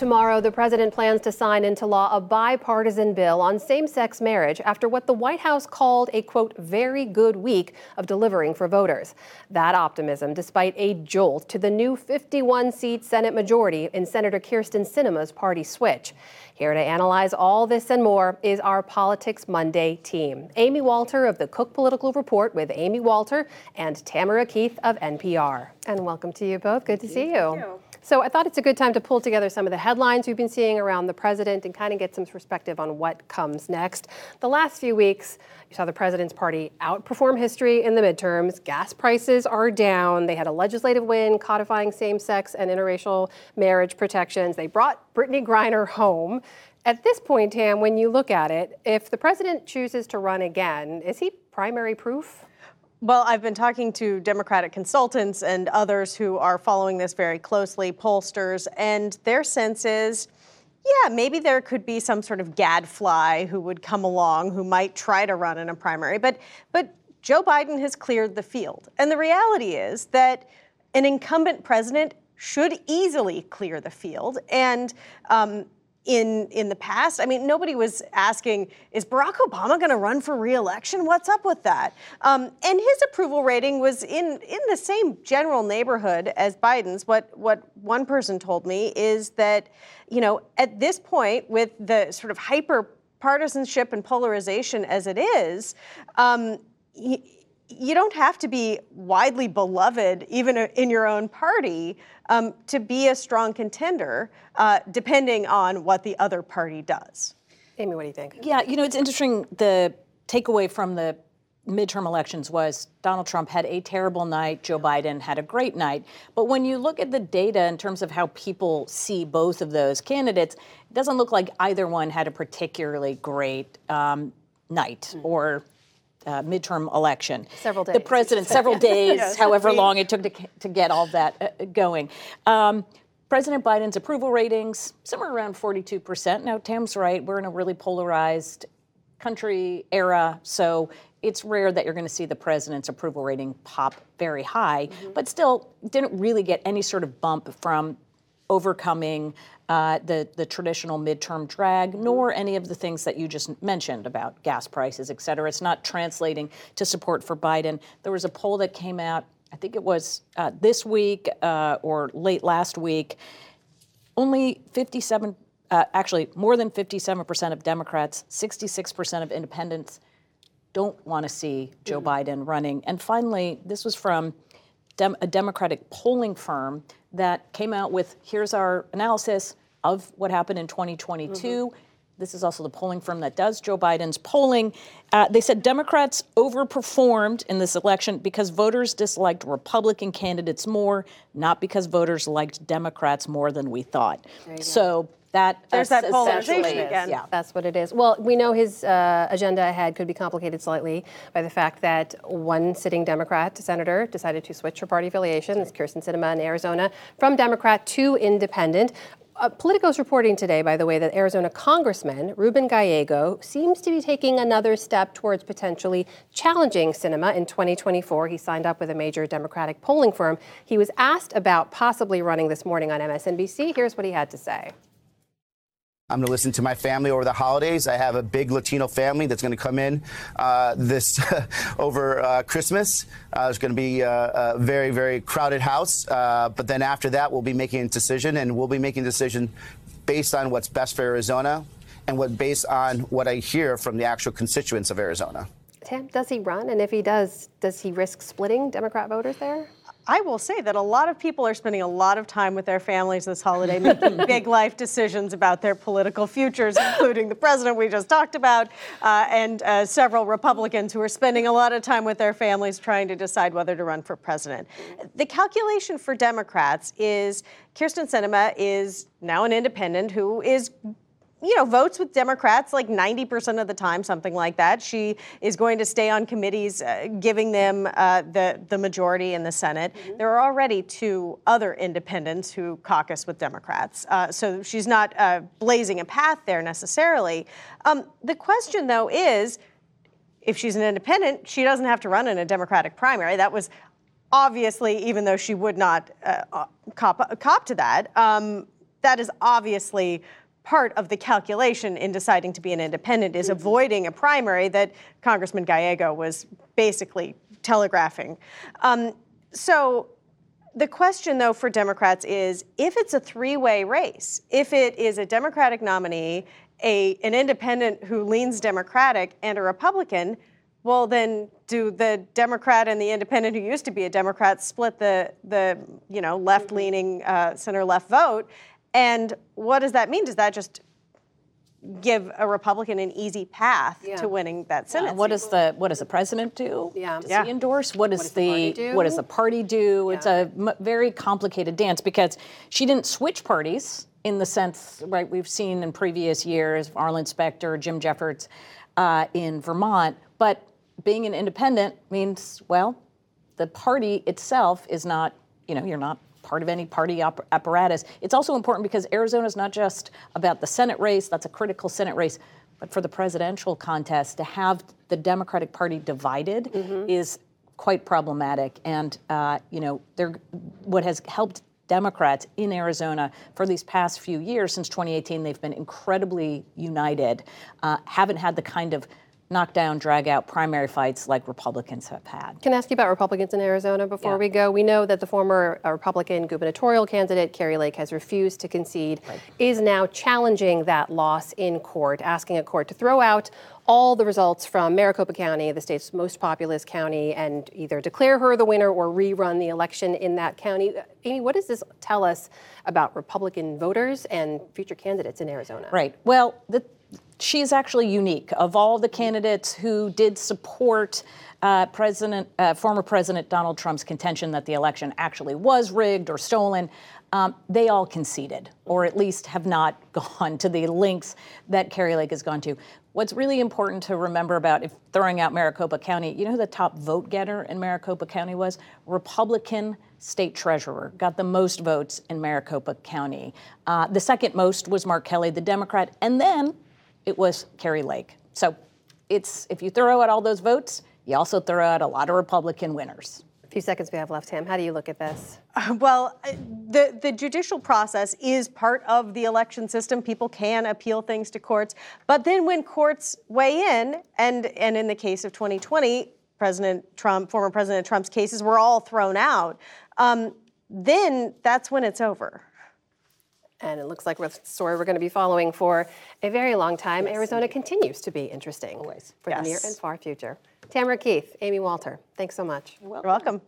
Tomorrow, the president plans to sign into law a bipartisan bill on same sex marriage after what the White House called a quote, very good week of delivering for voters. That optimism, despite a jolt to the new 51 seat Senate majority in Senator Kyrsten Sinema's party switch. Here to analyze all this and more is our Politics Monday team. Amy Walter of the Cook Political Report with Amy Walter and Tamara Keith of NPR. And welcome to you both. Good to see you. you. So I thought it's a good time to pull together some of the headlines we've been seeing around the president and kind of get some perspective on what comes next. The last few weeks, you saw the president's party outperform history in the midterms. Gas prices are down. They had a legislative win codifying same-sex and interracial marriage protections. They brought Brittney Griner home. At this point, Tam, when you look at it, if the president chooses to run again, is he primary proof? Well, I've been talking to Democratic consultants and others who are following this very closely, pollsters, and their sense is yeah, maybe there could be some sort of gadfly who would come along who might try to run in a primary, but but Joe Biden has cleared the field. And the reality is that an incumbent president should easily clear the field. And um, in in the past. I mean, nobody was asking, is Barack Obama going to run for reelection? What's up with that? Um, and his approval rating was in in the same general neighborhood as Biden's. What what one person told me is that, you know, at this point, with the sort of hyper partisanship and polarization as it is. Um, he, you don't have to be widely beloved, even in your own party, um, to be a strong contender, uh, depending on what the other party does. Amy, what do you think? Yeah, you know, it's interesting. The takeaway from the midterm elections was Donald Trump had a terrible night, Joe Biden had a great night. But when you look at the data in terms of how people see both of those candidates, it doesn't look like either one had a particularly great um, night mm. or uh, midterm election. Several days. The president, several days, yes. however long it took to, to get all that uh, going. Um, President Biden's approval ratings, somewhere around 42%. Now, Tam's right, we're in a really polarized country era, so it's rare that you're going to see the president's approval rating pop very high, mm-hmm. but still didn't really get any sort of bump from overcoming uh, the, the traditional midterm drag, nor any of the things that you just mentioned about gas prices, et cetera. It's not translating to support for Biden. There was a poll that came out, I think it was uh, this week uh, or late last week. Only 57, uh, actually, more than 57% of Democrats, 66% of independents don't want to see Joe mm-hmm. Biden running. And finally, this was from Dem- a Democratic polling firm that came out with here's our analysis of what happened in 2022. Mm-hmm. This is also the polling firm that does Joe Biden's polling. Uh, they said Democrats overperformed in this election because voters disliked Republican candidates more, not because voters liked Democrats more than we thought. So that there's that polarization again. Yeah, that's what it is. Well, we know his uh, agenda ahead could be complicated slightly by the fact that one sitting Democrat senator decided to switch her party affiliation, this Kyrsten Sinema in Arizona, from Democrat to Independent. Uh, Politico's reporting today, by the way, that Arizona Congressman Ruben Gallego seems to be taking another step towards potentially challenging Sinema in 2024. He signed up with a major Democratic polling firm. He was asked about possibly running this morning on MSNBC. Here's what he had to say. I'm going to listen to my family over the holidays. I have a big Latino family that's going to come in uh, this over uh, Christmas. Uh, it's going to be a, a, very, very crowded house. Uh, but then after that, we'll be making a decision, and we'll be making a decision based on what's best for Arizona and what based on what I hear from the actual constituents of Arizona. Tam, does he run? And if he does, does he risk splitting Democrat voters there? I will say that a lot of people are spending a lot of time with their families this holiday, making big life decisions about their political futures, including the president we just talked about, uh, and uh, several Republicans who are spending a lot of time with their families trying to decide whether to run for president. The calculation for Democrats is Kyrsten Sinema is now an independent who is you know, votes with Democrats like 90% of the time, something like that. She is going to stay on committees, uh, giving them uh, the, the majority in the Senate. Mm-hmm. There are already two other independents who caucus with Democrats. Uh, so she's not uh, blazing a path there necessarily. Um, the question, though, is if she's an independent, she doesn't have to run in a Democratic primary. That was obviously, even though she would not uh, uh, cop, cop to that. Um, that is obviously part of the calculation in deciding to be an independent is avoiding a primary that Congressman Gallego was basically telegraphing. Um, so the question, though, for Democrats is if it's a three way race, if it is a Democratic nominee, a, an independent who leans Democratic, and a Republican, well, then do the Democrat and the independent who used to be a Democrat split the, the you know, left leaning uh, center left vote? And what does that mean? Does that just give a Republican an easy path Yeah. to winning that Senate? And what does the what does the president do? Yeah. Does Yeah. he endorse? What does, does the the do? what does the party do? It's Yeah. a m- very complicated dance because she didn't switch parties in the sense right we've seen in previous years, Arlen Specter, Jim Jeffords uh, in Vermont. But being an independent means well, the party itself is not you know you're not part of any party op- apparatus. It's also important because Arizona is not just about the Senate race, that's a critical Senate race, but for the presidential contest, to have the Democratic Party divided is quite problematic. And, uh, you know, they're, what has helped Democrats in Arizona for these past few years, since 2018, they've been incredibly united, uh, haven't had the kind of knockdown, drag out primary fights like Republicans have had. Can I ask you about Republicans in Arizona before Yeah. we go? We know that the former uh, Republican gubernatorial candidate, Kari Lake, has refused to concede, is now challenging that loss in court, asking a court to throw out all the results from Maricopa County, the state's most populous county, and either declare her the winner or rerun the election in that county. Uh, Amy, what does this tell us about Republican voters and future candidates in Arizona? Right. Well, the, she is actually unique. Of all the candidates who did support uh, President, uh, former President Donald Trump's contention that the election actually was rigged or stolen, um, they all conceded, or at least have not gone to the links that Kari Lake has gone to. What's really important to remember about if throwing out Maricopa County, you know who the top vote getter in Maricopa County was? Republican state treasurer, got the most votes in Maricopa County. Uh, the second most was Mark Kelly, the Democrat, and then it was Kari Lake. So it's if you throw out all those votes, you also throw out a lot of Republican winners. A few seconds we have left, Tam. How do you look at this? Well, uh, the, the judicial process is part of the election system. People can appeal things to courts. But then when courts weigh in, and, and in the case of 2020, President Trump, former President Trump's cases were all thrown out, um, then that's when it's over. And it looks like we're a story we're going to be following for a very long time. Arizona continues to be interesting Always. for the near and far future. Tamara Keith, Amy Walter, thanks so much. You're welcome.